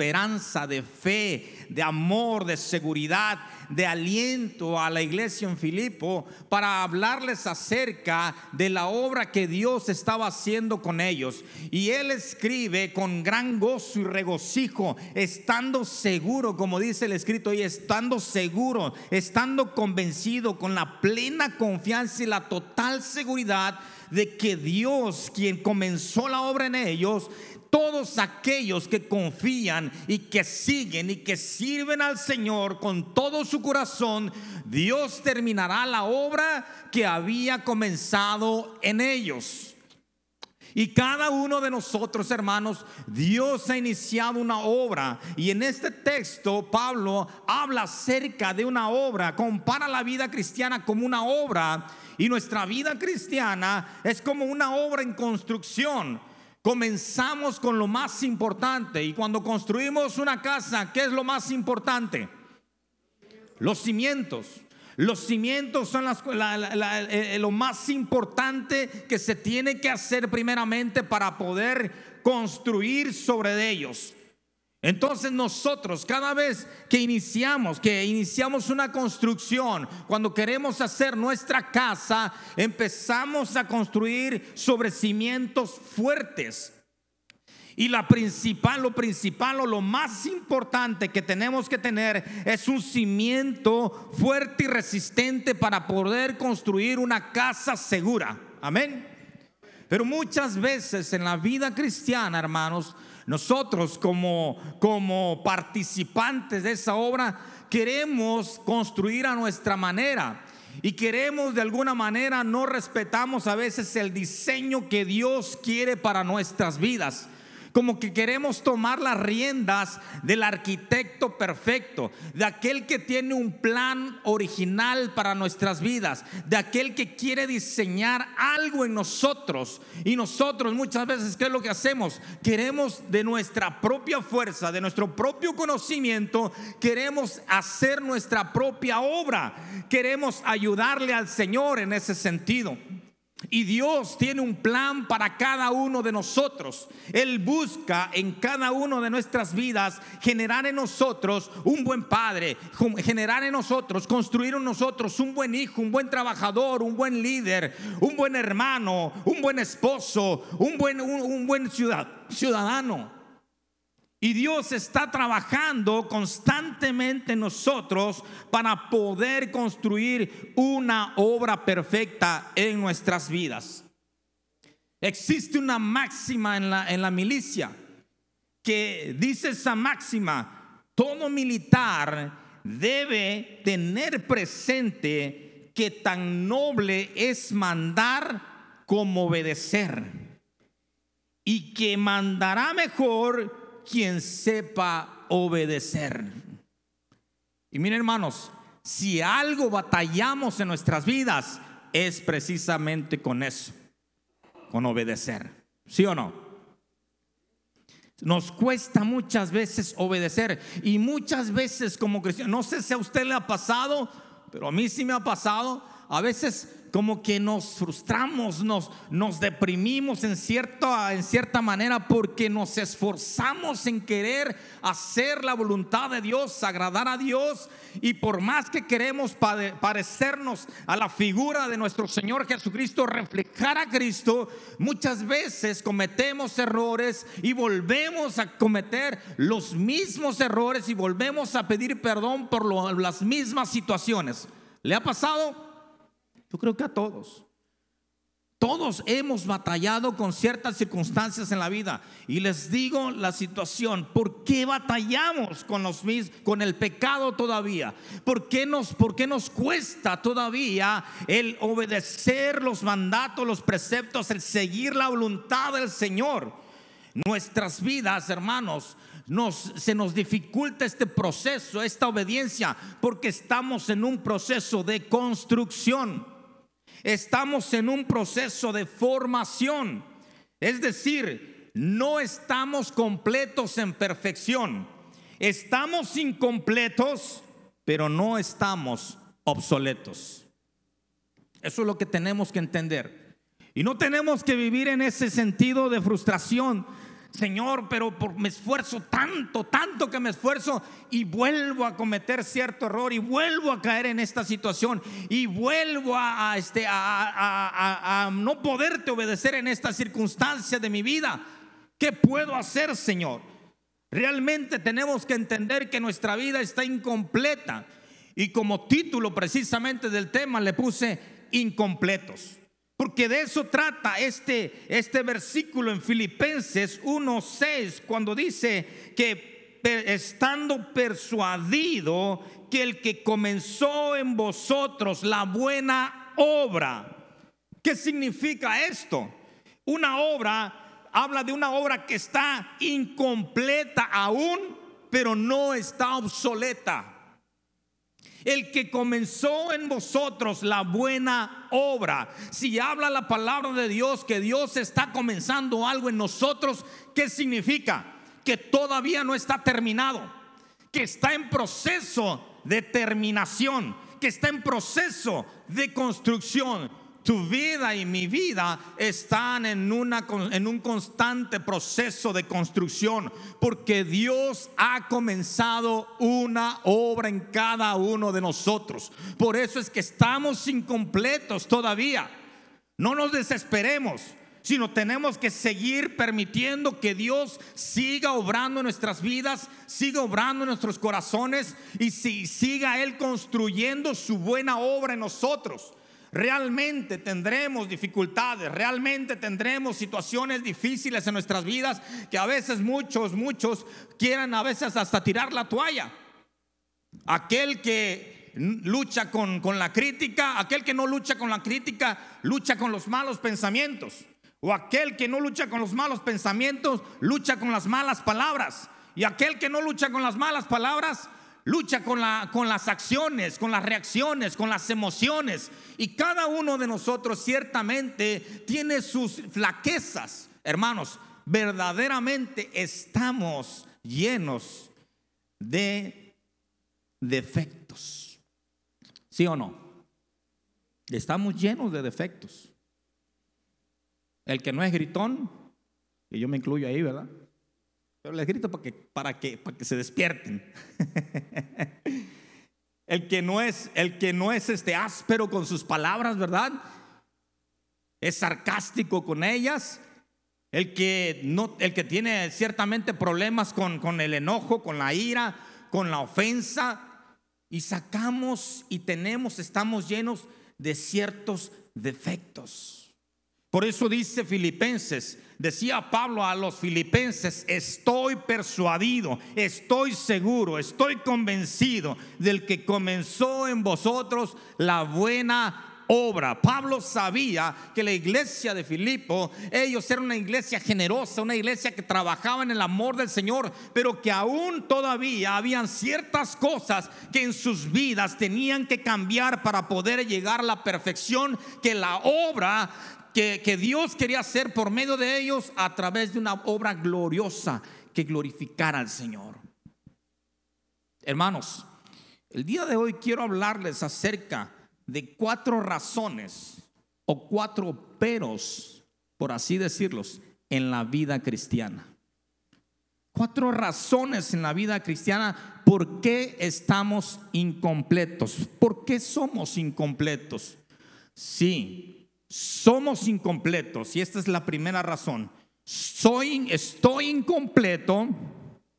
esperanza, de fe, de amor, de seguridad, de aliento a la iglesia en Filipo para hablarles acerca de la obra que Dios estaba haciendo con ellos. Y él escribe con gran gozo y regocijo, estando seguro, como dice el escrito y estando seguro, estando convencido con la plena confianza y la total seguridad de que Dios, quien comenzó la obra en ellos, todos aquellos que confían y que siguen y que sirven al Señor con todo su corazón, Dios terminará la obra que había comenzado en ellos. Y cada uno de nosotros, hermanos, Dios ha iniciado una obra. Y en este texto, Pablo habla acerca de una obra, compara la vida cristiana como una obra. Y nuestra vida cristiana es como una obra en construcción. Comenzamos con lo más importante y cuando construimos una casa, ¿qué es lo más importante? Los cimientos. Los cimientos son eh, lo más importante que se tiene que hacer primeramente para poder construir sobre ellos. Entonces nosotros cada vez que iniciamos, que iniciamos una construcción, cuando queremos hacer nuestra casa, empezamos a construir sobre cimientos fuertes. Y la principal, lo principal o lo más importante que tenemos que tener es un cimiento fuerte y resistente para poder construir una casa segura. Amén. Pero muchas veces en la vida cristiana, hermanos, nosotros como, como participantes de esa obra queremos construir a nuestra manera y queremos de alguna manera no respetamos a veces el diseño que Dios quiere para nuestras vidas como que queremos tomar las riendas del arquitecto perfecto, de aquel que tiene un plan original para nuestras vidas, de aquel que quiere diseñar algo en nosotros. Y nosotros muchas veces, ¿qué es lo que hacemos? Queremos de nuestra propia fuerza, de nuestro propio conocimiento, queremos hacer nuestra propia obra, queremos ayudarle al Señor en ese sentido. Y Dios tiene un plan para cada uno de nosotros. Él busca en cada uno de nuestras vidas generar en nosotros un buen padre, generar en nosotros, construir en nosotros un buen hijo, un buen trabajador, un buen líder, un buen hermano, un buen esposo, un buen, ciudadano. Y Dios está trabajando constantemente en nosotros para poder construir una obra perfecta en nuestras vidas. Existe una máxima en la, en la milicia que dice esa máxima, todo militar debe tener presente que tan noble es mandar como obedecer y que mandará mejor quien sepa obedecer. Y miren hermanos, si algo batallamos en nuestras vidas es precisamente con eso, con obedecer. ¿Sí o no? Nos cuesta muchas veces obedecer y muchas veces como cristianos, no sé si a usted le ha pasado, pero a mí sí me ha pasado, a veces como que nos frustramos, nos, nos deprimimos en cierta, en cierta manera porque nos esforzamos en querer hacer la voluntad de Dios, agradar a Dios. Y por más que queremos parecernos a la figura de nuestro Señor Jesucristo, reflejar a Cristo, muchas veces cometemos errores y volvemos a cometer los mismos errores y volvemos a pedir perdón por las mismas situaciones. ¿Le ha pasado? Yo creo que a todos. Todos hemos batallado con ciertas circunstancias en la vida. Y les digo la situación, ¿por qué batallamos con, los, con el pecado todavía? ¿Por qué, nos, ¿Por qué nos cuesta todavía el obedecer los mandatos, los preceptos, el seguir la voluntad del Señor? Nuestras vidas, hermanos, se nos dificulta este proceso, esta obediencia, porque estamos en un proceso de construcción. Estamos en un proceso de formación. Es decir, no estamos completos en perfección. Estamos incompletos, pero no estamos obsoletos. Eso es lo que tenemos que entender. Y no tenemos que vivir en ese sentido de frustración, Señor, pero por, me esfuerzo tanto, tanto que me esfuerzo y vuelvo a cometer cierto error y vuelvo a caer en esta situación y vuelvo a, este, a, a no poderte obedecer en esta circunstancia de mi vida. ¿Qué puedo hacer, Señor? Realmente tenemos que entender que nuestra vida está incompleta. Y como título precisamente del tema le puse incompletos. Porque de eso trata este, este versículo en Filipenses 1.6, cuando dice que estando persuadido que el que comenzó en vosotros la buena obra. ¿Qué significa esto? Una obra habla de una obra que está incompleta aún, pero no está obsoleta. El que comenzó en vosotros la buena obra. Si habla la palabra de Dios que Dios está comenzando algo en nosotros, ¿qué significa? Que todavía no está terminado, que está en proceso de terminación, que está en proceso de construcción tu vida y mi vida están en, una, en un constante proceso de construcción, porque Dios ha comenzado una obra en cada uno de nosotros. Por eso es que estamos incompletos todavía. No nos desesperemos, sino tenemos que seguir permitiendo que Dios siga obrando en nuestras vidas, siga obrando en nuestros corazones y si, siga Él construyendo su buena obra en nosotros. Realmente tendremos dificultades, realmente tendremos situaciones difíciles en nuestras vidas que a veces muchos, muchos quieran a veces hasta tirar la toalla. Aquel que lucha con, con la crítica, aquel que no lucha con la crítica, lucha con los malos pensamientos. O aquel que no lucha con los malos pensamientos, lucha con las malas palabras. Y aquel que no lucha con las malas palabras, lucha con, la, con las acciones, con las reacciones, con las emociones. Y cada uno de nosotros ciertamente tiene sus flaquezas. Hermanos, verdaderamente estamos llenos de defectos. ¿Sí o no? Estamos llenos de defectos. El que no es gritón, y yo me incluyo ahí, ¿verdad? Pero les grito para que, para que, para que se despierten. el que no es, el que no es este áspero con sus palabras, ¿verdad? Es sarcástico con ellas. El que, no, el que tiene ciertamente problemas con, con el enojo, con la ira, con la ofensa. Y sacamos y tenemos, estamos llenos de ciertos defectos. Por eso dice Filipenses Decía Pablo a los filipenses, estoy persuadido, estoy seguro, estoy convencido del que comenzó en vosotros la buena obra. Pablo sabía que la iglesia de Filipo, ellos eran una iglesia generosa, una iglesia que trabajaba en el amor del Señor, pero que aún todavía habían ciertas cosas que en sus vidas tenían que cambiar para poder llegar a la perfección que la obra que, Dios quería hacer por medio de ellos a través de una obra gloriosa que glorificara al Señor. Hermanos, el día de hoy quiero hablarles acerca de cuatro razones o cuatro peros, por así decirlos, en la vida cristiana. Cuatro razones en la vida cristiana por qué estamos incompletos, por qué somos incompletos. Sí, somos incompletos y esta es la primera razón. Soy, estoy incompleto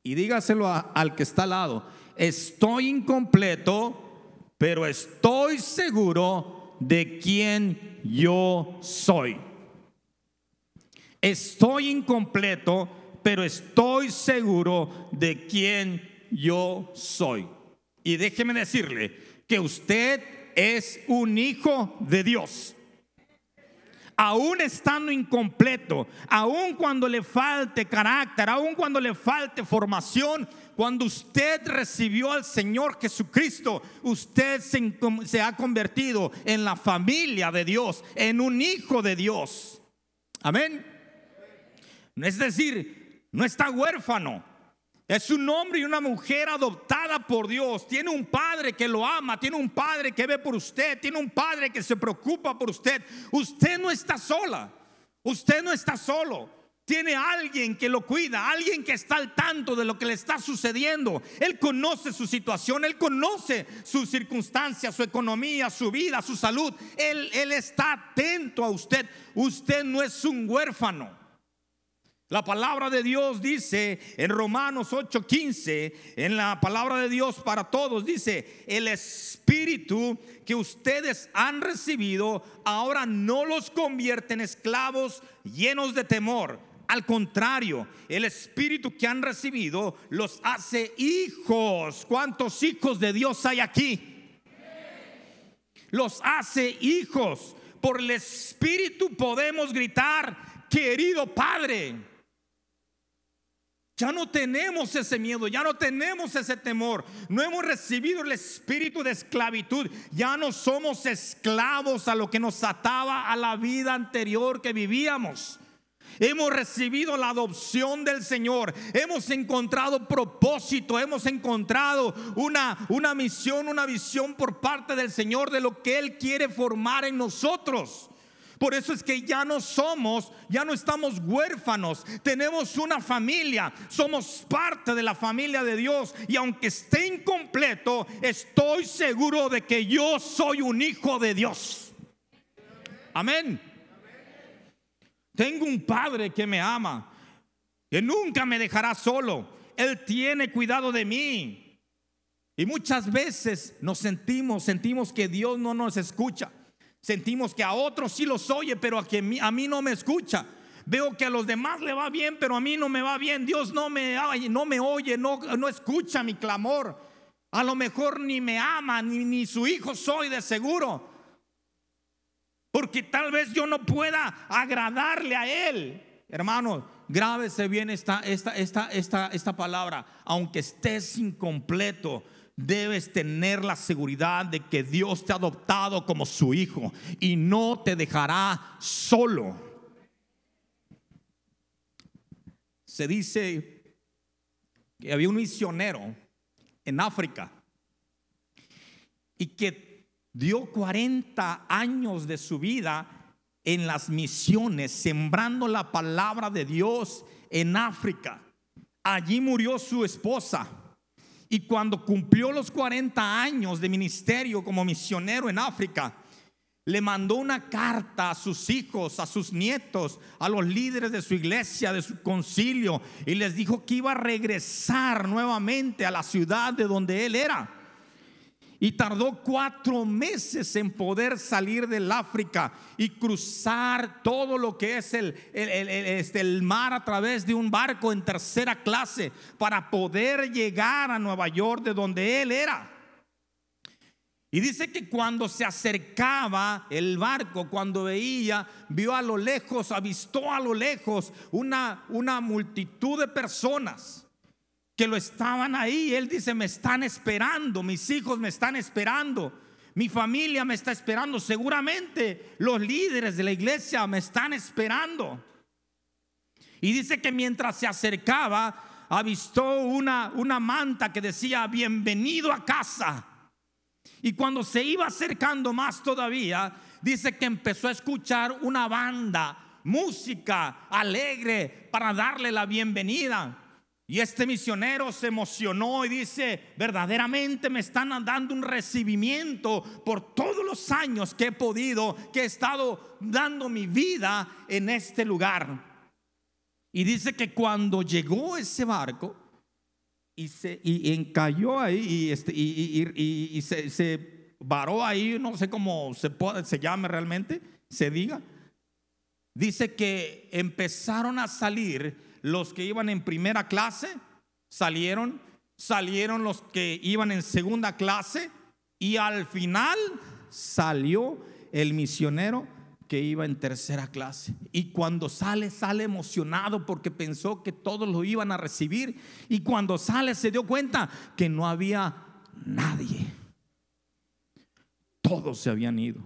y dígaselo al que está al lado. Estoy incompleto, pero estoy seguro de quién yo soy. Estoy incompleto, pero estoy seguro de quién yo soy. Y déjeme decirle que usted es un hijo de Dios aún estando incompleto, aún cuando le falte carácter, aún cuando le falte formación, cuando usted recibió al Señor Jesucristo, usted se, ha convertido en la familia de Dios, en un hijo de Dios. Amén. Es decir, no está huérfano, es un hombre y una mujer adoptada por Dios. Tiene un padre que lo ama, tiene un padre que ve por usted, tiene un padre que se preocupa por usted. Usted no está sola, usted no está solo. tiene alguien que lo cuida, alguien que está al tanto de lo que le está sucediendo. Él conoce su situación, él conoce sus circunstancias, su economía, su vida, su salud. Él, él está atento a usted. Usted no es un huérfano. La palabra de Dios dice en Romanos 8:15, en la palabra de Dios para todos, dice, el espíritu que ustedes han recibido ahora no los convierte en esclavos llenos de temor. Al contrario, el espíritu que han recibido los hace hijos. ¿Cuántos hijos de Dios hay aquí? Los hace hijos. Por el espíritu podemos gritar, querido Padre. Ya no tenemos ese miedo, ya no tenemos ese temor. No hemos recibido el espíritu de esclavitud. Ya no somos esclavos a lo que nos ataba a la vida anterior que vivíamos. Hemos recibido la adopción del Señor. Hemos encontrado propósito. Hemos encontrado una, una misión, una visión por parte del Señor de lo que Él quiere formar en nosotros. Por eso es que ya no somos, ya no estamos huérfanos, tenemos una familia, somos parte de la familia de Dios y aunque esté incompleto, estoy seguro de que yo soy un hijo de Dios. Amén. Tengo un padre que me ama, que nunca me dejará solo. Él tiene cuidado de mí. Y muchas veces nos sentimos, sentimos que Dios no nos escucha. Sentimos que a otros sí los oye, pero a, que a mí no me escucha. Veo que a los demás le va bien, pero a mí no me va bien. Dios no me, no me oye, no, no escucha mi clamor. A lo mejor ni me ama, ni, ni su hijo soy de seguro. Porque tal vez yo no pueda agradarle a él. Hermano, grábese bien esta, esta, esta, esta, esta palabra. Aunque estés incompleto, debes tener la seguridad de que Dios te ha adoptado como su hijo y no te dejará solo. Se dice que había un misionero en África y que dio 40 años de su vida en las misiones, sembrando la palabra de Dios en África. Allí murió su esposa y cuando cumplió los 40 años de ministerio como misionero en África, le mandó una carta a sus hijos, a sus nietos, a los líderes de su iglesia, de su concilio, y les dijo que iba a regresar nuevamente a la ciudad de donde él era y tardó cuatro meses en poder salir del África y cruzar todo lo que es el, este, el, mar a través de un barco en tercera clase para poder llegar a Nueva York de donde él era. Y dice que cuando se acercaba el barco, cuando veía, vio a lo lejos, avistó a lo lejos una, una multitud de personas que lo estaban ahí. Él dice, me están esperando, mis hijos me están esperando, mi familia me está esperando, seguramente los líderes de la iglesia me están esperando. Y dice que mientras se acercaba, avistó una, una manta que decía, bienvenido a casa. Y cuando se iba acercando más todavía, dice que empezó a escuchar una banda, música alegre para darle la bienvenida. Y este misionero se emocionó y dice, verdaderamente me están dando un recibimiento por todos los años que he podido, que he estado dando mi vida en este lugar. Y dice que cuando llegó ese barco y se y encalló ahí y, este, y, se, se, varó ahí, no sé cómo se, se llame realmente, se diga, dice que empezaron a salir los que iban en primera clase salieron, salieron los que iban en segunda clase y al final salió el misionero que iba en tercera clase. Y cuando sale, sale emocionado porque pensó que todos lo iban a recibir. Y cuando sale se dio cuenta que no había nadie. Todos se habían ido.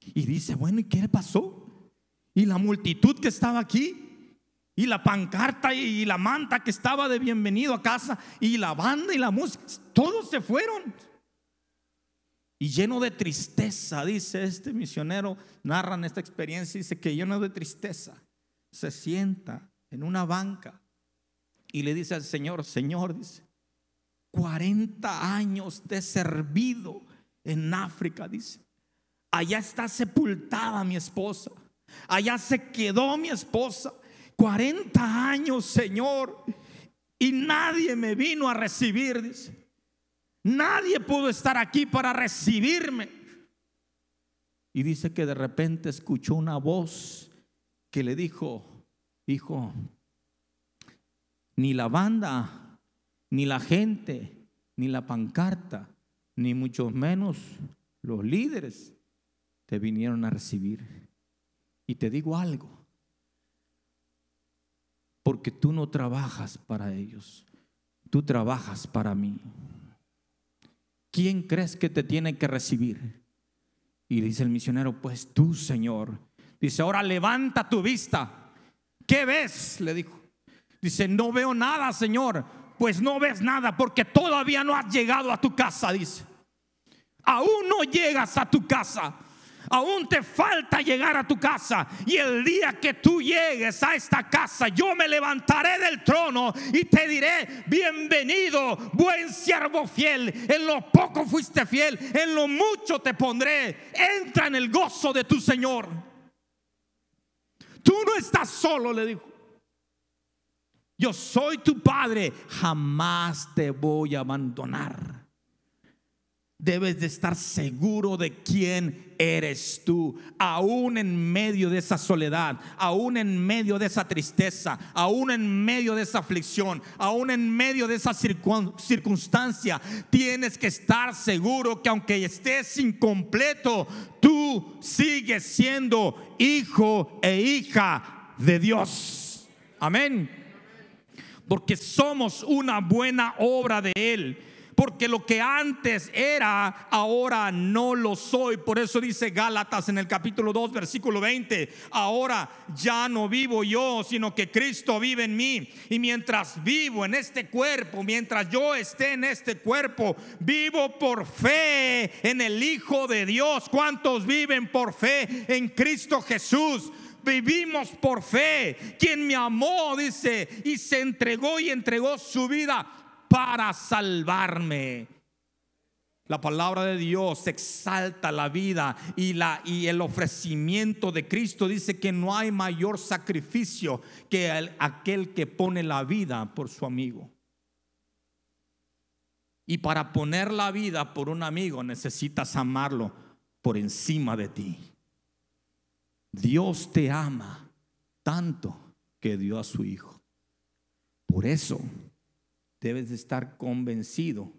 Y dice, bueno, ¿y qué le pasó? Y la multitud que estaba aquí, y la pancarta y la manta que estaba de bienvenido a casa y la banda y la música, todos se fueron. Y lleno de tristeza, dice este misionero, narran esta experiencia, dice que lleno de tristeza, se sienta en una banca y le dice al Señor, Señor, dice, 40 años de servido en África, dice. Allá está sepultada mi esposa. Allá se quedó mi esposa. 40 años, Señor. Y nadie me vino a recibir, dice. Nadie pudo estar aquí para recibirme. Y dice que de repente escuchó una voz que le dijo, hijo, ni la banda, ni la gente, ni la pancarta, ni mucho menos los líderes te vinieron a recibir. Y te digo algo, porque tú no trabajas para ellos, tú trabajas para mí. ¿Quién crees que te tiene que recibir? Y dice el misionero, pues tú, Señor. Dice, ahora levanta tu vista. ¿Qué ves? Le dijo. Dice, no veo nada, Señor. Pues no ves nada porque todavía no has llegado a tu casa, dice. Aún no llegas a tu casa. Aún te falta llegar a tu casa. Y el día que tú llegues a esta casa, yo me levantaré del trono y te diré, bienvenido, buen siervo fiel. En lo poco fuiste fiel, en lo mucho te pondré. Entra en el gozo de tu Señor. Tú no estás solo, le dijo. Yo soy tu padre, jamás te voy a abandonar. Debes de estar seguro de quién eres tú, aún en medio de esa soledad, aún en medio de esa tristeza, aún en medio de esa aflicción, aún en medio de esa circunstancia. Tienes que estar seguro que aunque estés incompleto, tú sigues siendo hijo e hija de Dios. Amén. Porque somos una buena obra de Él porque lo que antes era, ahora no lo soy. Por eso dice Gálatas en el capítulo 2, versículo 20, ahora ya no vivo yo, sino que Cristo vive en mí. Y mientras vivo en este cuerpo, mientras yo esté en este cuerpo, vivo por fe en el Hijo de Dios. ¿Cuántos viven por fe en Cristo Jesús? vivimos por fe. Quien me amó, dice, y se entregó y entregó su vida para salvarme. La palabra de Dios exalta la vida y, la, y el ofrecimiento de Cristo dice que no hay mayor sacrificio que aquel que pone la vida por su amigo. Y para poner la vida por un amigo necesitas amarlo por encima de ti. Dios te ama tanto que dio a su Hijo. Por eso debes de estar convencido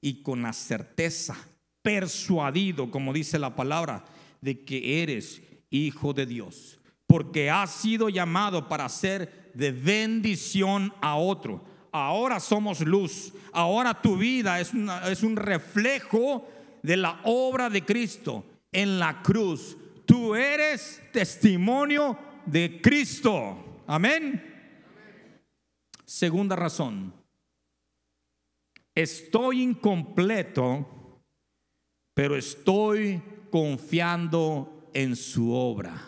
y con la certeza, persuadido, como dice la palabra, de que eres hijo de Dios, porque has sido llamado para ser de bendición a otro. Ahora somos luz, ahora tu vida es, es un reflejo de la obra de Cristo en la cruz. Tú eres testimonio de Cristo. Amén. Segunda razón, estoy incompleto, pero estoy confiando en su obra.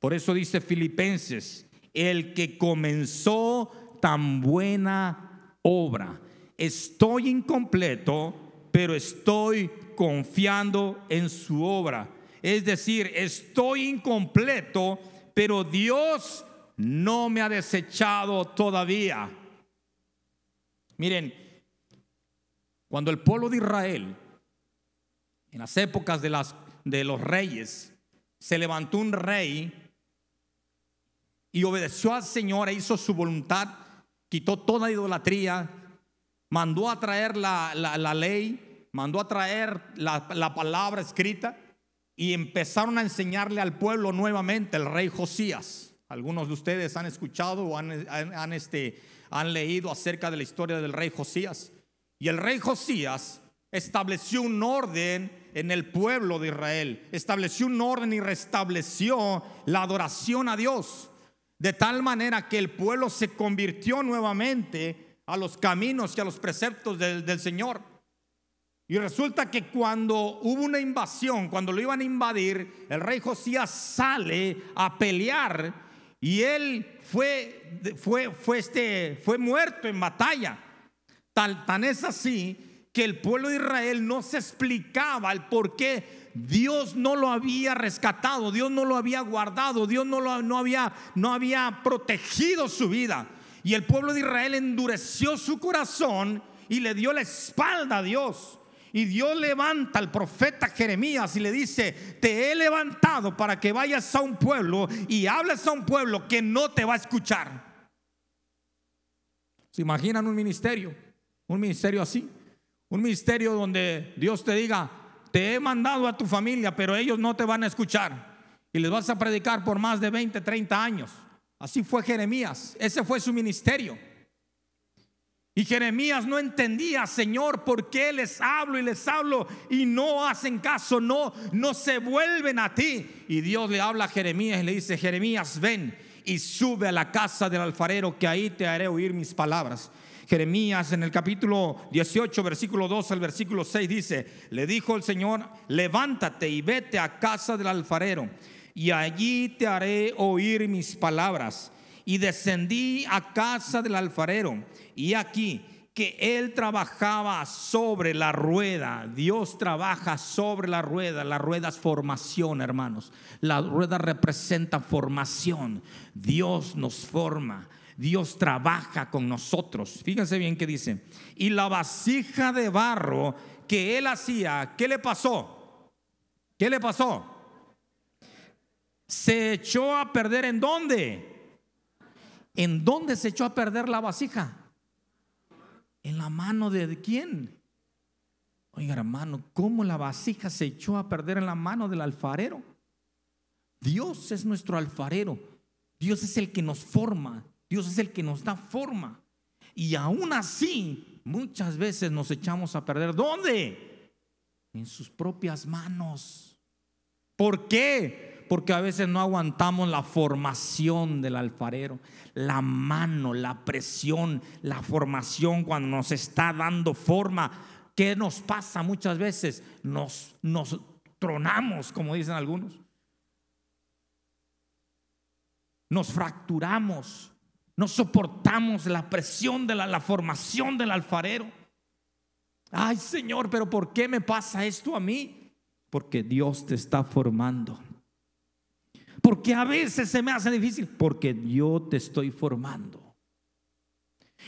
Por eso dice Filipenses, el que comenzó tan buena obra. Estoy incompleto, pero estoy confiando en su obra. Es decir, estoy incompleto, pero Dios no me ha desechado todavía. Miren, cuando el pueblo de Israel, en las épocas de, las, de los reyes, se levantó un rey y obedeció al Señor e hizo su voluntad, quitó toda idolatría, mandó a traer la, ley, mandó a traer la, palabra escrita y empezaron a enseñarle al pueblo nuevamente el rey Josías. Algunos de ustedes han escuchado o han, han este, han leído acerca de la historia del rey Josías. Y el rey Josías estableció un orden en el pueblo de Israel, estableció un orden y restableció la adoración a Dios, de tal manera que el pueblo se convirtió nuevamente a los caminos y a los preceptos del, del Señor. Y resulta que cuando hubo una invasión, cuando lo iban a invadir, el rey Josías sale a pelear y él fue, fue, fue, este, fue muerto en batalla. Tal, tan es así que el pueblo de Israel no se explicaba el por qué Dios no lo había rescatado, Dios no lo había guardado, Dios no, lo, no, había, no había protegido su vida. Y el pueblo de Israel endureció su corazón y le dio la espalda a Dios. Y Dios levanta al profeta Jeremías y le dice, te he levantado para que vayas a un pueblo y hables a un pueblo que no te va a escuchar. ¿Se imaginan un ministerio? Un ministerio así. Un ministerio donde Dios te diga, te he mandado a tu familia, pero ellos no te van a escuchar. Y les vas a predicar por más de 20, 30 años. Así fue Jeremías. Ese fue su ministerio. Y Jeremías no entendía, Señor, por qué les hablo y les hablo y no hacen caso, no, no se vuelven a ti. Y Dios le habla a Jeremías y le dice, Jeremías, ven y sube a la casa del alfarero, que ahí te haré oír mis palabras. Jeremías en el capítulo 18, versículo 2 al versículo 6 dice, le dijo el Señor, levántate y vete a casa del alfarero, y allí te haré oír mis palabras. Y descendí a casa del alfarero y aquí que él trabajaba sobre la rueda. Dios trabaja sobre la rueda. La rueda es formación, hermanos. La rueda representa formación. Dios nos forma. Dios trabaja con nosotros. Fíjense bien que dice. Y la vasija de barro que él hacía, ¿qué le pasó? ¿Qué le pasó? Se echó a perder en dónde? ¿En dónde se echó a perder la vasija? ¿En la mano de quién? Oiga, hermano, ¿cómo la vasija se echó a perder en la mano del alfarero? Dios es nuestro alfarero. Dios es el que nos forma. Dios es el que nos da forma. Y aún así, muchas veces nos echamos a perder. ¿Dónde? En sus propias manos. ¿Por qué? Porque a veces no aguantamos la formación del alfarero, la mano, la presión, la formación cuando nos está dando forma. ¿Qué nos pasa muchas veces? Nos, nos tronamos, como dicen algunos. Nos fracturamos, no soportamos la presión de la, la formación del alfarero. Ay Señor, pero ¿por qué me pasa esto a mí? Porque Dios te está formando. Porque a veces se me hace difícil, porque yo te estoy formando.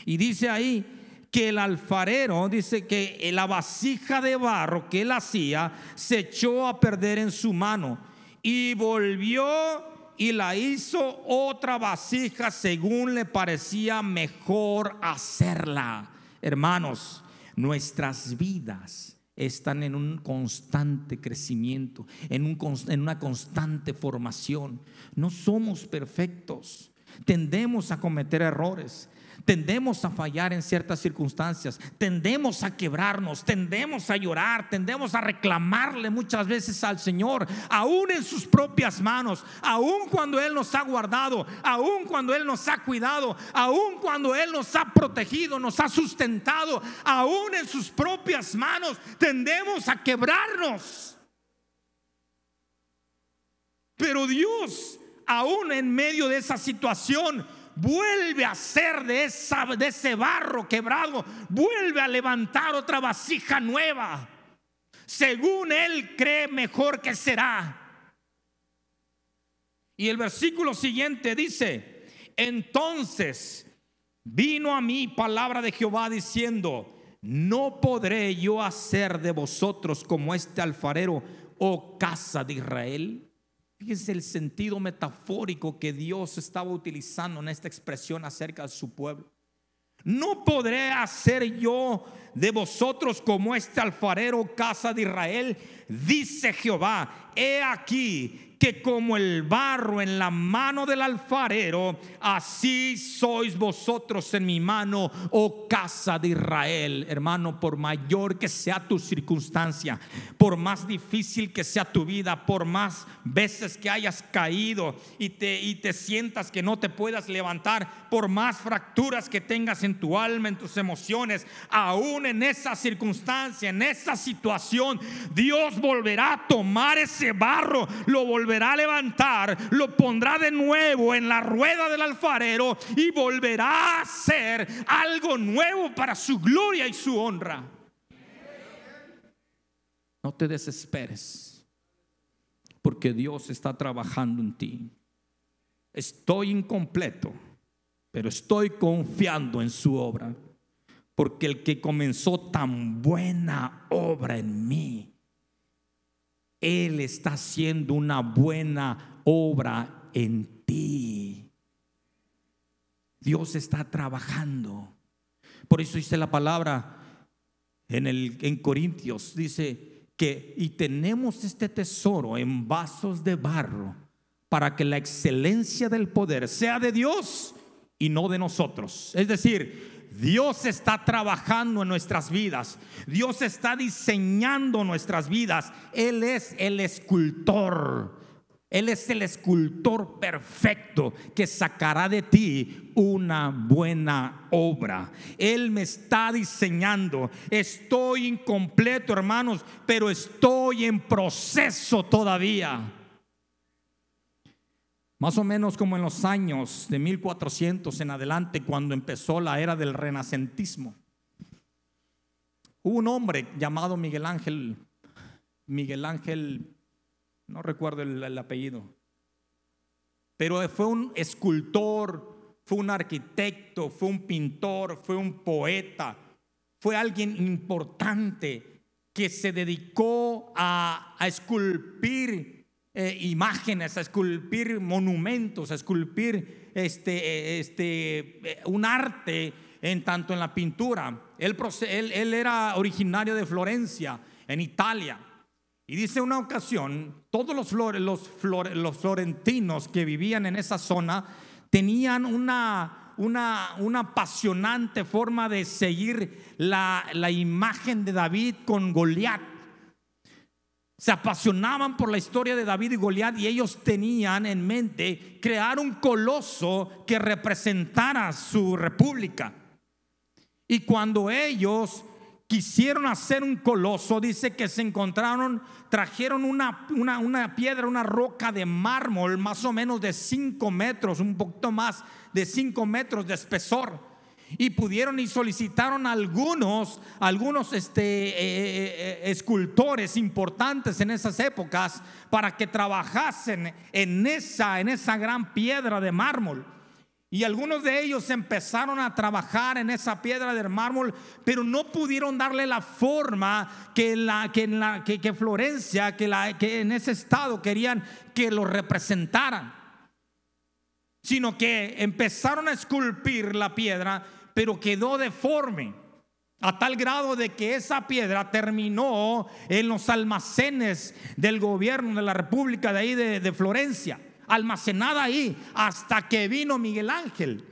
Y dice ahí que el alfarero, dice que la vasija de barro que él hacía se echó a perder en su mano y volvió y la hizo otra vasija según le parecía mejor hacerla. Hermanos, nuestras vidas están en un constante crecimiento, en, un, en una constante formación. No somos perfectos, tendemos a cometer errores, tendemos a fallar en ciertas circunstancias, tendemos a quebrarnos, tendemos a llorar, tendemos a reclamarle muchas veces al Señor, aún en sus propias manos, aún cuando Él nos ha guardado, aún cuando Él nos ha cuidado, aún cuando Él nos ha protegido, nos ha sustentado, aún en sus propias manos, tendemos a quebrarnos. Pero Dios, aún en medio de esa situación, vuelve a hacer de, de ese barro quebrado, vuelve a levantar otra vasija nueva, según él cree mejor que será. Y el versículo siguiente dice, entonces vino a mí palabra de Jehová diciendo, no podré yo hacer de vosotros como este alfarero, oh casa de Israel. Fíjense el sentido metafórico que Dios estaba utilizando en esta expresión acerca de su pueblo. No podré hacer yo de vosotros como este alfarero casa de Israel, dice Jehová. He aquí que como el barro en la mano del alfarero, así sois vosotros en mi mano, oh casa de Israel. Hermano, por mayor que sea tu circunstancia, por más difícil que sea tu vida, por más veces que hayas caído y te, y te sientas que no te puedas levantar, por más fracturas que tengas en tu alma, en tus emociones, aún en esa circunstancia, en esa situación, Dios volverá a tomar ese barro, lo volverá volverá a levantar, lo pondrá de nuevo en la rueda del alfarero y volverá a hacer algo nuevo para su gloria y su honra. No te desesperes, porque Dios está trabajando en ti. Estoy incompleto, pero estoy confiando en su obra, porque el que comenzó tan buena obra en mí, Él está haciendo una buena obra en ti. Dios está trabajando. Por eso dice la palabra en, el, en Corintios, dice, y tenemos este tesoro en vasos de barro para que la excelencia del poder sea de Dios y no de nosotros. Es decir, Dios está trabajando en nuestras vidas. Dios está diseñando nuestras vidas. Él es el escultor. Él es el escultor perfecto que sacará de ti una buena obra. Él me está diseñando. Estoy incompleto, hermanos, pero estoy en proceso todavía. Más o menos como en los años de 1400 en adelante, cuando empezó la era del renacentismo. Hubo un hombre llamado Miguel Ángel, Miguel Ángel no recuerdo el, apellido, pero fue un escultor, fue un arquitecto, fue un pintor, fue un poeta, fue alguien importante que se dedicó a, esculpir eh, imágenes, a esculpir monumentos, a esculpir este, este, eh, un arte en tanto en la pintura. Él, él era originario de Florencia, en Italia. Y dice una ocasión, todos los, los, los florentinos que vivían en esa zona tenían una, una, una apasionante forma de seguir la, la imagen de David con Goliat. Se apasionaban por la historia de David y Goliat y ellos tenían en mente crear un coloso que representara su república. Y cuando ellos quisieron hacer un coloso, dice que se encontraron, trajeron una, una, piedra, una roca de mármol, más o menos de 5 metros, un poquito más de 5 metros de espesor. Y pudieron y solicitaron algunos, algunos este, eh, eh, eh, escultores importantes en esas épocas para que trabajasen en esa, en esa gran piedra de mármol. Y algunos de ellos empezaron a trabajar en esa piedra del mármol, pero no pudieron darle la forma que, la, que, la, que, Florencia, que, la, que en ese estado querían que lo representaran. Sino que empezaron a esculpir la piedra, pero quedó deforme. A tal grado de que esa piedra terminó en los almacenes del gobierno de la República de ahí de, de Florencia almacenada ahí hasta que vino Miguel Ángel.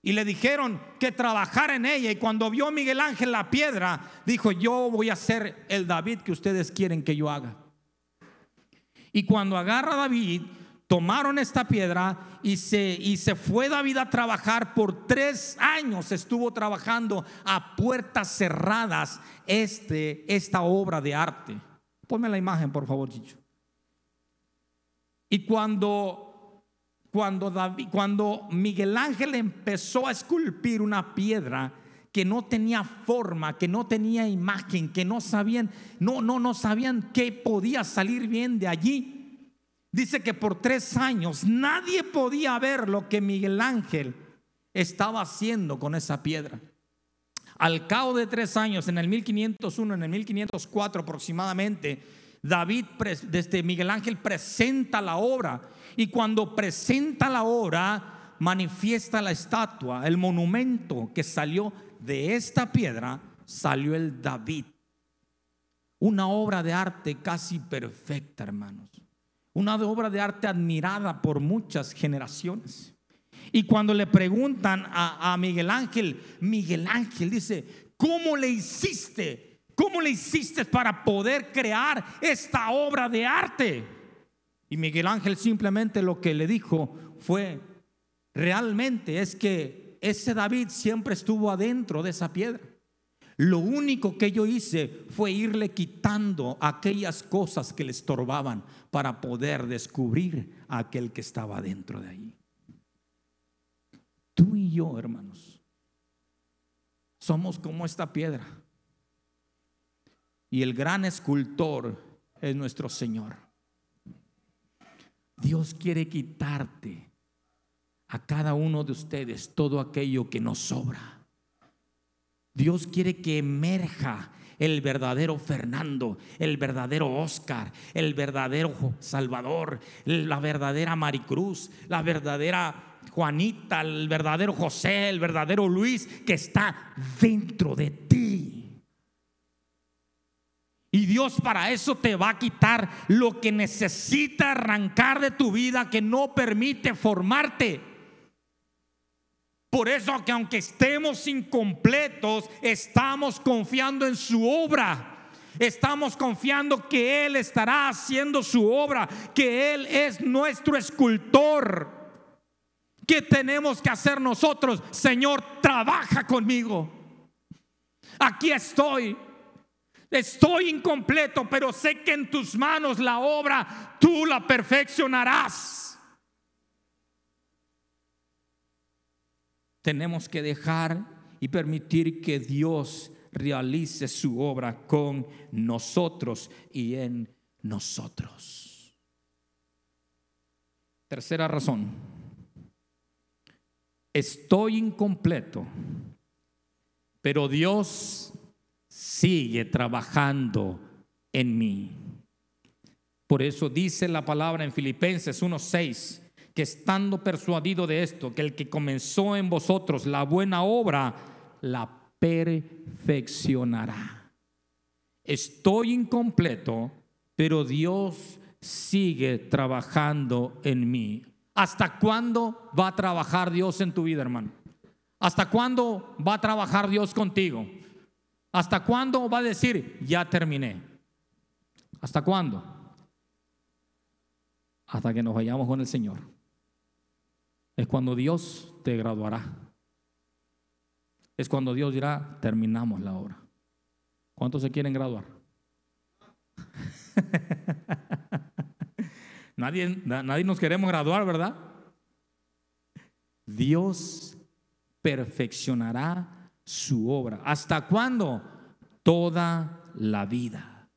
Y le dijeron que trabajara en ella. Y cuando vio Miguel Ángel la piedra, dijo, yo voy a ser el David que ustedes quieren que yo haga. Y cuando agarra a David, tomaron esta piedra y se, y se fue David a trabajar por tres años. Estuvo trabajando a puertas cerradas este, esta obra de arte. Ponme la imagen, por favor, Chicho. Y cuando, cuando, David, cuando Miguel Ángel empezó a esculpir una piedra que no tenía forma, que no tenía imagen, que no sabían, no, no, no sabían qué podía salir bien de allí. Dice que por tres años nadie podía ver lo que Miguel Ángel estaba haciendo con esa piedra. Al cabo de tres años, en el 1501, en el 1504 aproximadamente, David, desde Miguel Ángel, presenta la obra. Y cuando presenta la obra, manifiesta la estatua, el monumento que salió de esta piedra, salió el David. Una obra de arte casi perfecta, hermanos. Una obra de arte admirada por muchas generaciones. Y cuando le preguntan a, Miguel Ángel, Miguel Ángel dice, ¿cómo le hiciste? ¿Cómo le hiciste para poder crear esta obra de arte? Y Miguel Ángel simplemente lo que le dijo fue, realmente es que ese David siempre estuvo adentro de esa piedra. Lo único que yo hice fue irle quitando aquellas cosas que le estorbaban para poder descubrir a aquel que estaba dentro de ahí. Tú y yo, hermanos, somos como esta piedra. Y el gran escultor es nuestro Señor. Dios quiere quitarte a cada uno de ustedes todo aquello que nos sobra. Dios quiere que emerja el verdadero Fernando, el verdadero Oscar, el verdadero Salvador, la verdadera Maricruz, la verdadera Juanita, el verdadero José, el verdadero Luis que está dentro de ti. Y Dios para eso te va a quitar lo que necesita arrancar de tu vida que no permite formarte. Por eso que aunque estemos incompletos, estamos confiando en su obra. Estamos confiando que Él estará haciendo su obra, que Él es nuestro escultor. ¿Qué tenemos que hacer nosotros? Señor, trabaja conmigo. Aquí estoy. Estoy incompleto, pero sé que en tus manos la obra tú la perfeccionarás. Tenemos que dejar y permitir que Dios realice su obra con nosotros y en nosotros. Tercera razón. Estoy incompleto, pero Dios sigue trabajando en mí. Por eso dice la palabra en Filipenses 1:6 que estando persuadido de esto, que el que comenzó en vosotros la buena obra, la perfeccionará. Estoy incompleto, pero Dios sigue trabajando en mí. ¿Hasta cuándo va a trabajar Dios en tu vida, hermano? ¿Hasta cuándo va a trabajar Dios contigo? ¿Hasta cuándo va a decir, ya terminé? ¿Hasta cuándo? Hasta que nos vayamos con el Señor. Es cuando Dios te graduará. Es cuando Dios dirá, terminamos la obra. ¿Cuántos se quieren graduar? nadie, nadie nos queremos graduar, ¿verdad? Dios perfeccionará su obra. ¿Hasta cuándo? Toda la vida.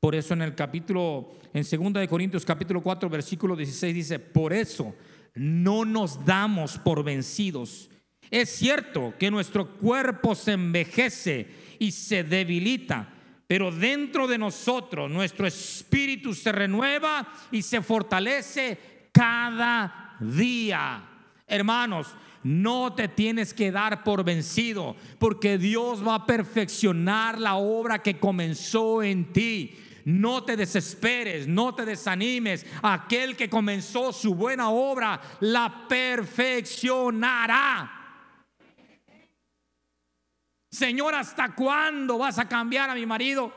Por eso en el capítulo, en 2 de Corintios capítulo 4, versículo 16 dice, por eso no nos damos por vencidos. Es cierto que nuestro cuerpo se envejece y se debilita, pero dentro de nosotros nuestro espíritu se renueva y se fortalece cada día. Hermanos, no te tienes que dar por vencido, porque Dios va a perfeccionar la obra que comenzó en ti. No te desesperes, no te desanimes. Aquel que comenzó su buena obra la perfeccionará. Señor, ¿hasta cuándo vas a cambiar a mi marido?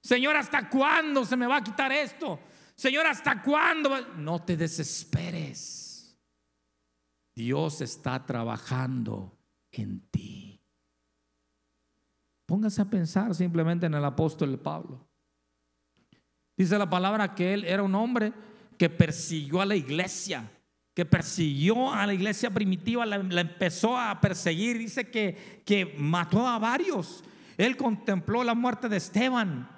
Señor, ¿hasta cuándo se me va a quitar esto? Señor, ¿hasta cuándo? No te desesperes. Dios está trabajando en ti. Póngase a pensar simplemente en el apóstol Pablo. Dice la palabra que él era un hombre que persiguió a la iglesia, que persiguió a la iglesia primitiva, la, empezó a perseguir. Dice que, que mató a varios. Él contempló la muerte de Esteban.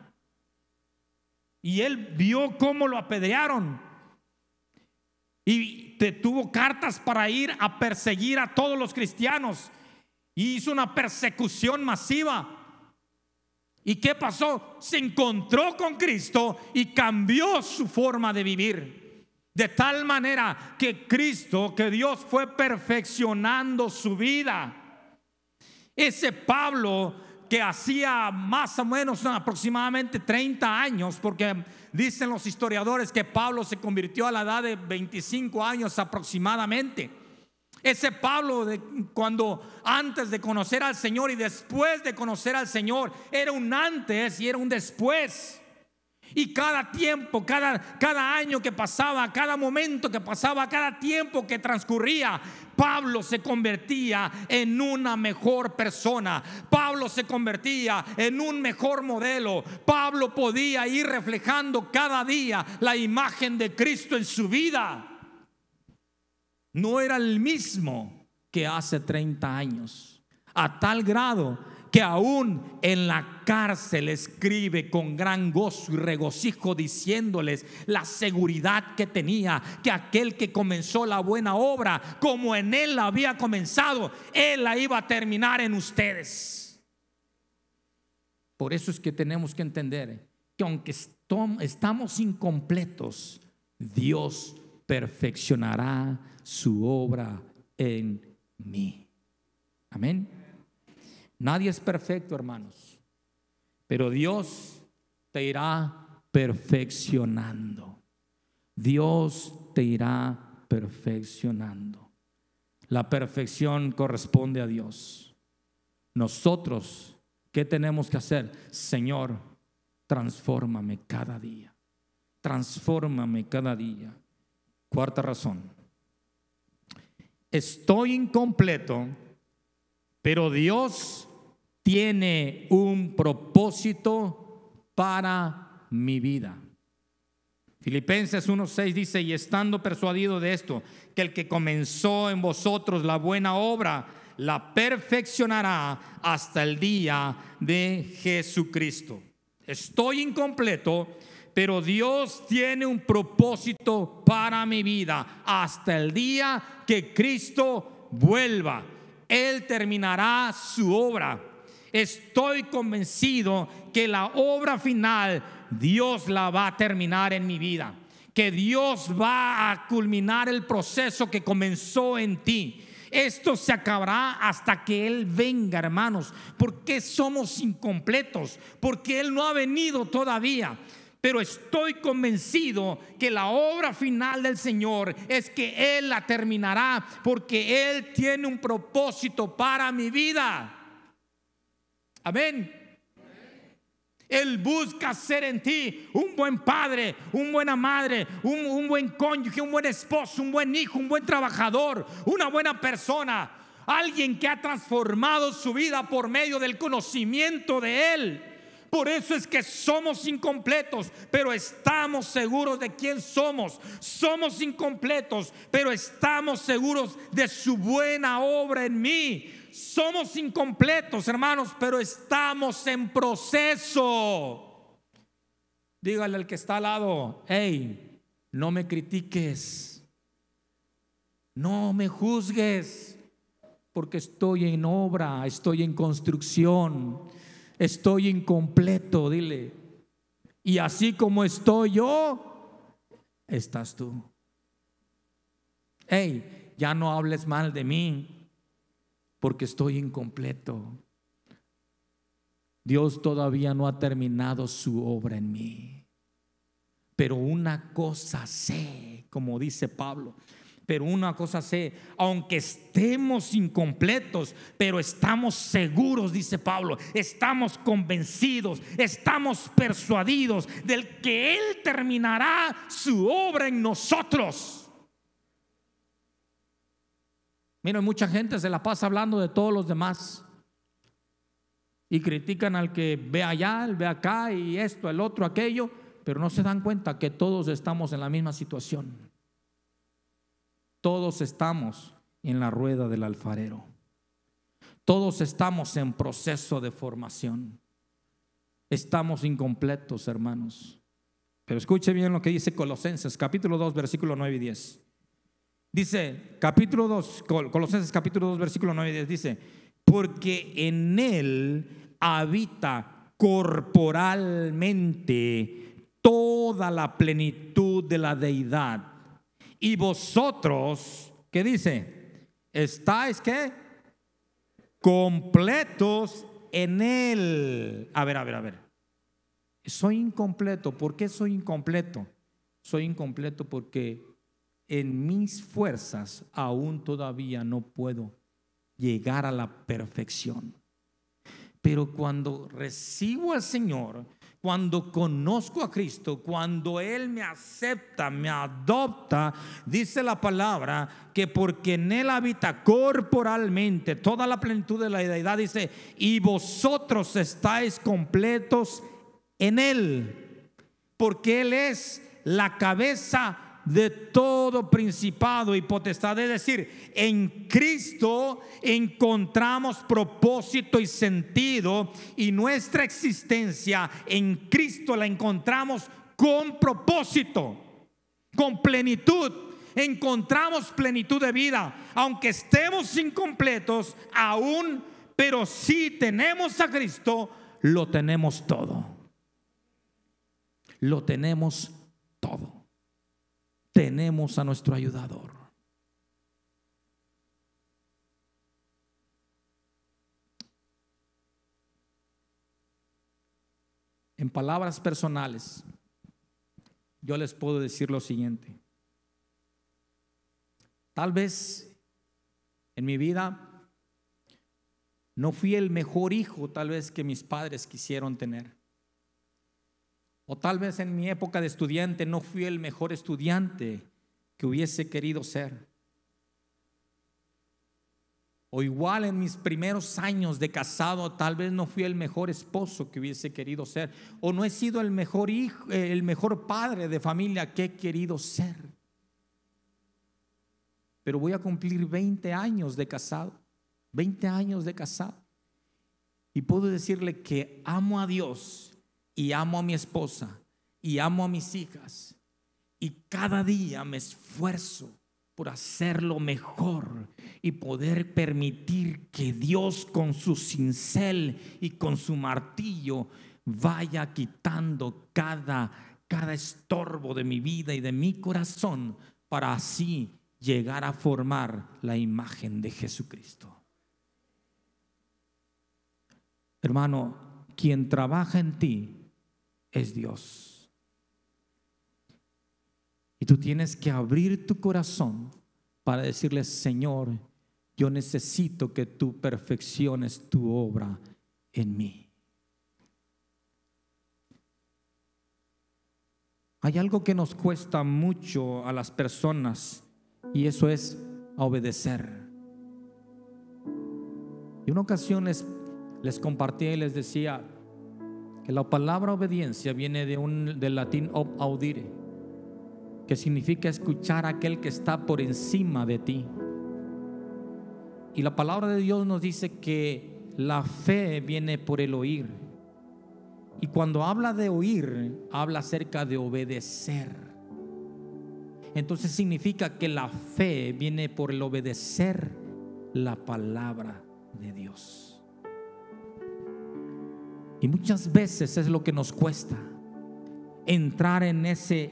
Y él vio cómo lo apedrearon. Y te tuvo cartas para ir a perseguir a todos los cristianos. Y hizo una persecución masiva. ¿Y qué pasó? Se encontró con Cristo y cambió su forma de vivir. De tal manera que Cristo, que Dios fue perfeccionando su vida. Ese Pablo que hacía más o menos aproximadamente 30 años, porque dicen los historiadores que Pablo se convirtió a la edad de 25 años aproximadamente. Ese Pablo de cuando antes de conocer al Señor y después de conocer al Señor era un antes y era un después. Y cada tiempo, cada, cada año que pasaba, cada momento que pasaba, cada tiempo que transcurría, Pablo se convertía en una mejor persona. Pablo se convertía en un mejor modelo. Pablo podía ir reflejando cada día la imagen de Cristo en su vida. No era el mismo que hace 30 años. A tal grado que aún en la cárcel escribe con gran gozo y regocijo diciéndoles la seguridad que tenía, que aquel que comenzó la buena obra, como en él la había comenzado, él la iba a terminar en ustedes. Por eso es que tenemos que entender que aunque estamos incompletos, Dios perfeccionará su obra en mí. Amén. Nadie es perfecto, hermanos, pero Dios te irá perfeccionando. Dios te irá perfeccionando. La perfección corresponde a Dios. Nosotros, ¿qué tenemos que hacer? Señor, transfórmame cada día. Transfórmame cada día. Cuarta razón. Estoy incompleto, pero Dios tiene un propósito para mi vida. Filipenses 1:6 dice, y estando persuadido de esto, que el que comenzó en vosotros la buena obra, la perfeccionará hasta el día de Jesucristo. Estoy incompleto, pero Dios tiene un propósito para mi vida hasta el día que Cristo vuelva. Él terminará su obra estoy convencido que la obra final Dios la va a terminar en mi vida. Que Dios va a culminar el proceso que comenzó en ti. Esto se acabará hasta que Él venga, hermanos. Porque somos incompletos? Porque Él no ha venido todavía. Pero estoy convencido que la obra final del Señor es que Él la terminará porque Él tiene un propósito para mi vida. Amén. Él busca ser en ti un buen padre, una buena madre, un, buen cónyuge, un buen esposo, un buen hijo, un buen trabajador, una buena persona. Alguien que ha transformado su vida por medio del conocimiento de Él. Por eso es que somos incompletos, pero estamos seguros de quién somos. Somos incompletos, pero estamos seguros de su buena obra en mí somos incompletos, hermanos, pero estamos en proceso. Dígale al que está al lado, hey, no me critiques, no me juzgues, porque estoy en obra, estoy en construcción, estoy incompleto, dile. Y así como estoy yo, estás tú. Hey, ya no hables mal de mí porque estoy incompleto. Dios todavía no ha terminado su obra en mí. Pero una cosa sé, como dice Pablo, pero una cosa sé, aunque estemos incompletos, pero estamos seguros, dice Pablo, estamos convencidos, estamos persuadidos del que Él terminará su obra en nosotros. Mira, mucha gente se la pasa hablando de todos los demás. Y critican al que ve allá, el ve acá y esto, el otro, aquello, pero no se dan cuenta que todos estamos en la misma situación. Todos estamos en la rueda del alfarero. Todos estamos en proceso de formación. Estamos incompletos, hermanos. Pero escuche bien lo que dice Colosenses, capítulo 2, versículo 9 y 10. Dice, capítulo 2, Colosenses capítulo 2, versículo 9 y 10, dice, porque en él habita corporalmente toda la plenitud de la deidad. Y vosotros, ¿qué dice? ¿Estáis qué? Completos en él. A ver, a ver, a ver. Soy incompleto. ¿Por qué soy incompleto? Soy incompleto porque en mis fuerzas aún todavía no puedo llegar a la perfección. Pero cuando recibo al Señor, cuando conozco a Cristo, cuando Él me acepta, me adopta, dice la palabra que porque en Él habita corporalmente toda la plenitud de la deidad, dice, y vosotros estáis completos en Él, porque Él es la cabeza de todo principado y potestad. Es decir, en Cristo encontramos propósito y sentido y nuestra existencia en Cristo la encontramos con propósito, con plenitud. Encontramos plenitud de vida, aunque estemos incompletos aún, pero si tenemos a Cristo, lo tenemos todo. Lo tenemos todo tenemos a nuestro ayudador. En palabras personales, yo les puedo decir lo siguiente. Tal vez en mi vida no fui el mejor hijo tal vez que mis padres quisieron tener. O tal vez en mi época de estudiante no fui el mejor estudiante que hubiese querido ser. O igual en mis primeros años de casado, tal vez no fui el mejor esposo que hubiese querido ser. O no he sido el mejor hijo, eh, el mejor padre de familia que he querido ser. Pero voy a cumplir 20 años de casado. 20 años de casado. Y puedo decirle que amo a Dios y amo a mi esposa y amo a mis hijas. Y cada día me esfuerzo por hacerlo mejor y poder permitir que Dios con su cincel y con su martillo vaya quitando cada, cada estorbo de mi vida y de mi corazón para así llegar a formar la imagen de Jesucristo. Hermano, quien trabaja en ti es Dios. Y tú tienes que abrir tu corazón para decirle, Señor, yo necesito que tú perfecciones tu obra en mí. Hay algo que nos cuesta mucho a las personas y eso es obedecer. Y una ocasión les, les compartí y les decía, que la palabra obediencia viene de un, del latín ob audire, que significa escuchar a aquel que está por encima de ti. Y la palabra de Dios nos dice que la fe viene por el oír. Y cuando habla de oír, habla acerca de obedecer. Entonces significa que la fe viene por el obedecer la palabra de Dios. Y muchas veces es lo que nos cuesta entrar en ese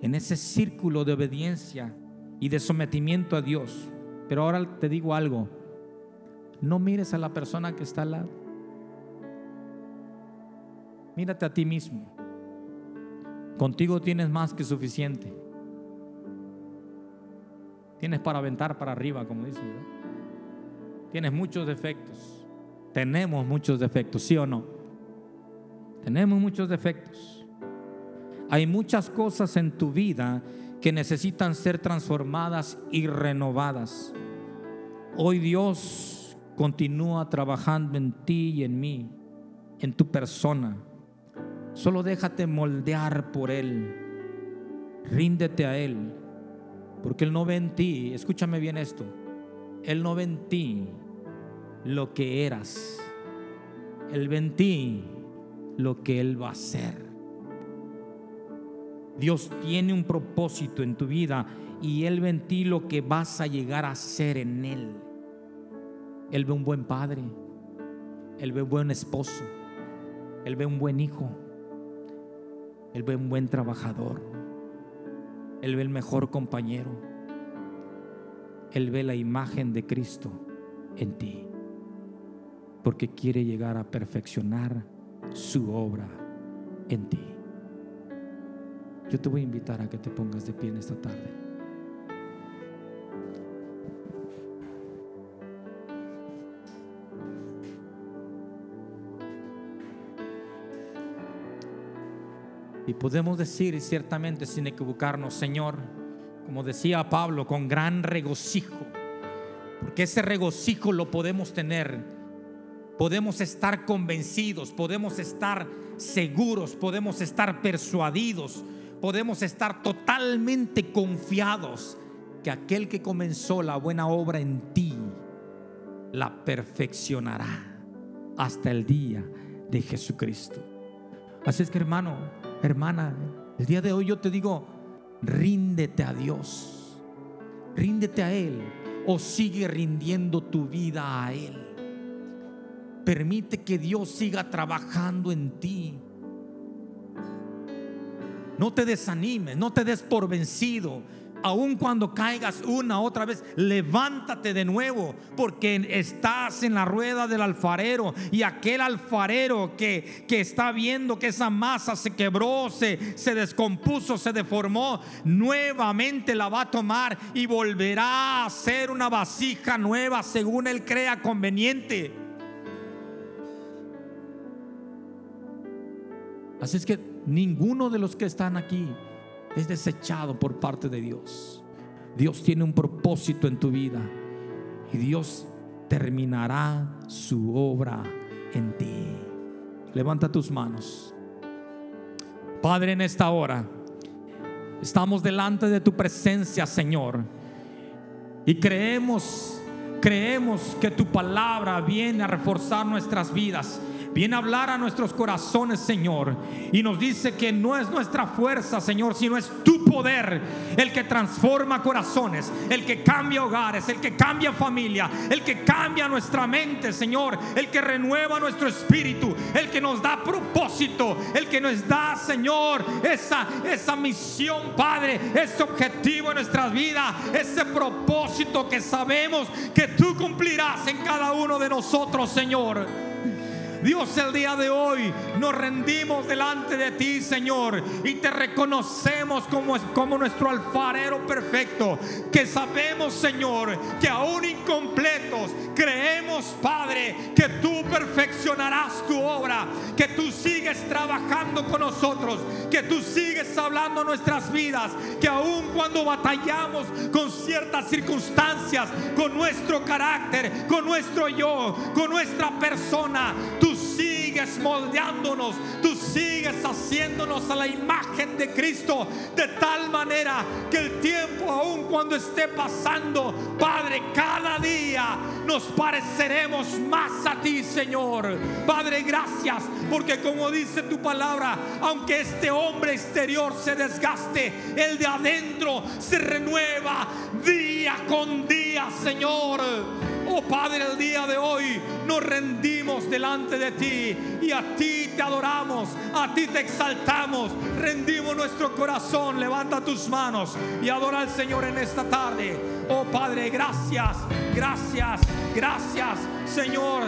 en ese círculo de obediencia y de sometimiento a Dios. Pero ahora te digo algo, no mires a la persona que está al lado. Mírate a ti mismo. Contigo tienes más que suficiente. Tienes para aventar para arriba, como dice. Tienes muchos defectos. Tenemos muchos defectos, ¿sí o no? Tenemos muchos defectos. Hay muchas cosas en tu vida que necesitan ser transformadas y renovadas. Hoy Dios continúa trabajando en ti y en mí, en tu persona. Solo déjate moldear por Él. Ríndete a Él. Porque Él no ve en ti, escúchame bien esto, Él no ve en ti lo que eras. Él ve en ti lo que Él va a hacer. Dios tiene un propósito en tu vida y Él ve en ti lo que vas a llegar a ser en Él. Él ve un buen padre, Él ve un buen esposo, Él ve un buen hijo, Él ve un buen trabajador, Él ve el mejor compañero, Él ve la imagen de Cristo en ti, porque quiere llegar a perfeccionar su obra en ti. Yo te voy a invitar a que te pongas de pie en esta tarde. Y podemos decir ciertamente sin equivocarnos, Señor, como decía Pablo, con gran regocijo, porque ese regocijo lo podemos tener, podemos estar convencidos, podemos estar seguros, podemos estar persuadidos, podemos estar totalmente confiados que aquel que comenzó la buena obra en ti, la perfeccionará hasta el día de Jesucristo. Así es que hermano, hermana, el día de hoy yo te digo, ríndete a Dios, ríndete a Él o sigue rindiendo tu vida a Él. Permite que Dios siga trabajando en ti. No te desanimes, no te des por vencido aun cuando caigas una otra vez, levántate de nuevo, porque estás en la rueda del alfarero y aquel alfarero que, que está viendo que esa masa se quebró, se, se descompuso, se deformó, nuevamente la va a tomar y volverá a ser una vasija nueva según él crea conveniente. Así es que ninguno de los que están aquí es desechado por parte de Dios. Dios tiene un propósito en tu vida y Dios terminará su obra en ti. Levanta tus manos. Padre, en esta hora estamos delante de tu presencia, Señor. Y creemos, creemos que tu palabra viene a reforzar nuestras vidas viene a hablar a nuestros corazones, Señor. Y nos dice que no es nuestra fuerza, Señor, sino es tu poder el que transforma corazones, el que cambia hogares, el que cambia familia, el que cambia nuestra mente, Señor, el que renueva nuestro espíritu, el que nos da propósito, el que nos da, Señor, esa, esa misión, Padre, ese objetivo en nuestras vidas, ese propósito que sabemos que tú cumplirás en cada uno de nosotros, Señor. Dios, el día de hoy nos rendimos delante de ti, Señor, y te reconocemos como, como nuestro alfarero perfecto, que sabemos, Señor, que aún incompletos, creemos, Padre, que tú perfeccionarás tu obra, que tú sigues trabajando con nosotros, que tú sigues hablando nuestras vidas, que aún cuando batallamos con ciertas circunstancias, con nuestro carácter, con nuestro yo, con nuestra persona, tú sigues moldeándonos, tú sigues haciéndonos a la imagen de Cristo de tal manera que el tiempo aún cuando esté pasando, Padre, cada día nos pareceremos más a ti, Señor. Padre, gracias porque como dice tu palabra, aunque este hombre exterior se desgaste, el de adentro se renueva día con día, Señor. Oh Padre, el día de hoy nos rendimos delante de ti y a ti te adoramos, a ti te exaltamos, rendimos nuestro corazón, levanta tus manos y adora al Señor en esta tarde. Oh Padre, gracias, gracias, gracias, Señor,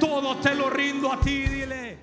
todo te lo rindo a ti, dile.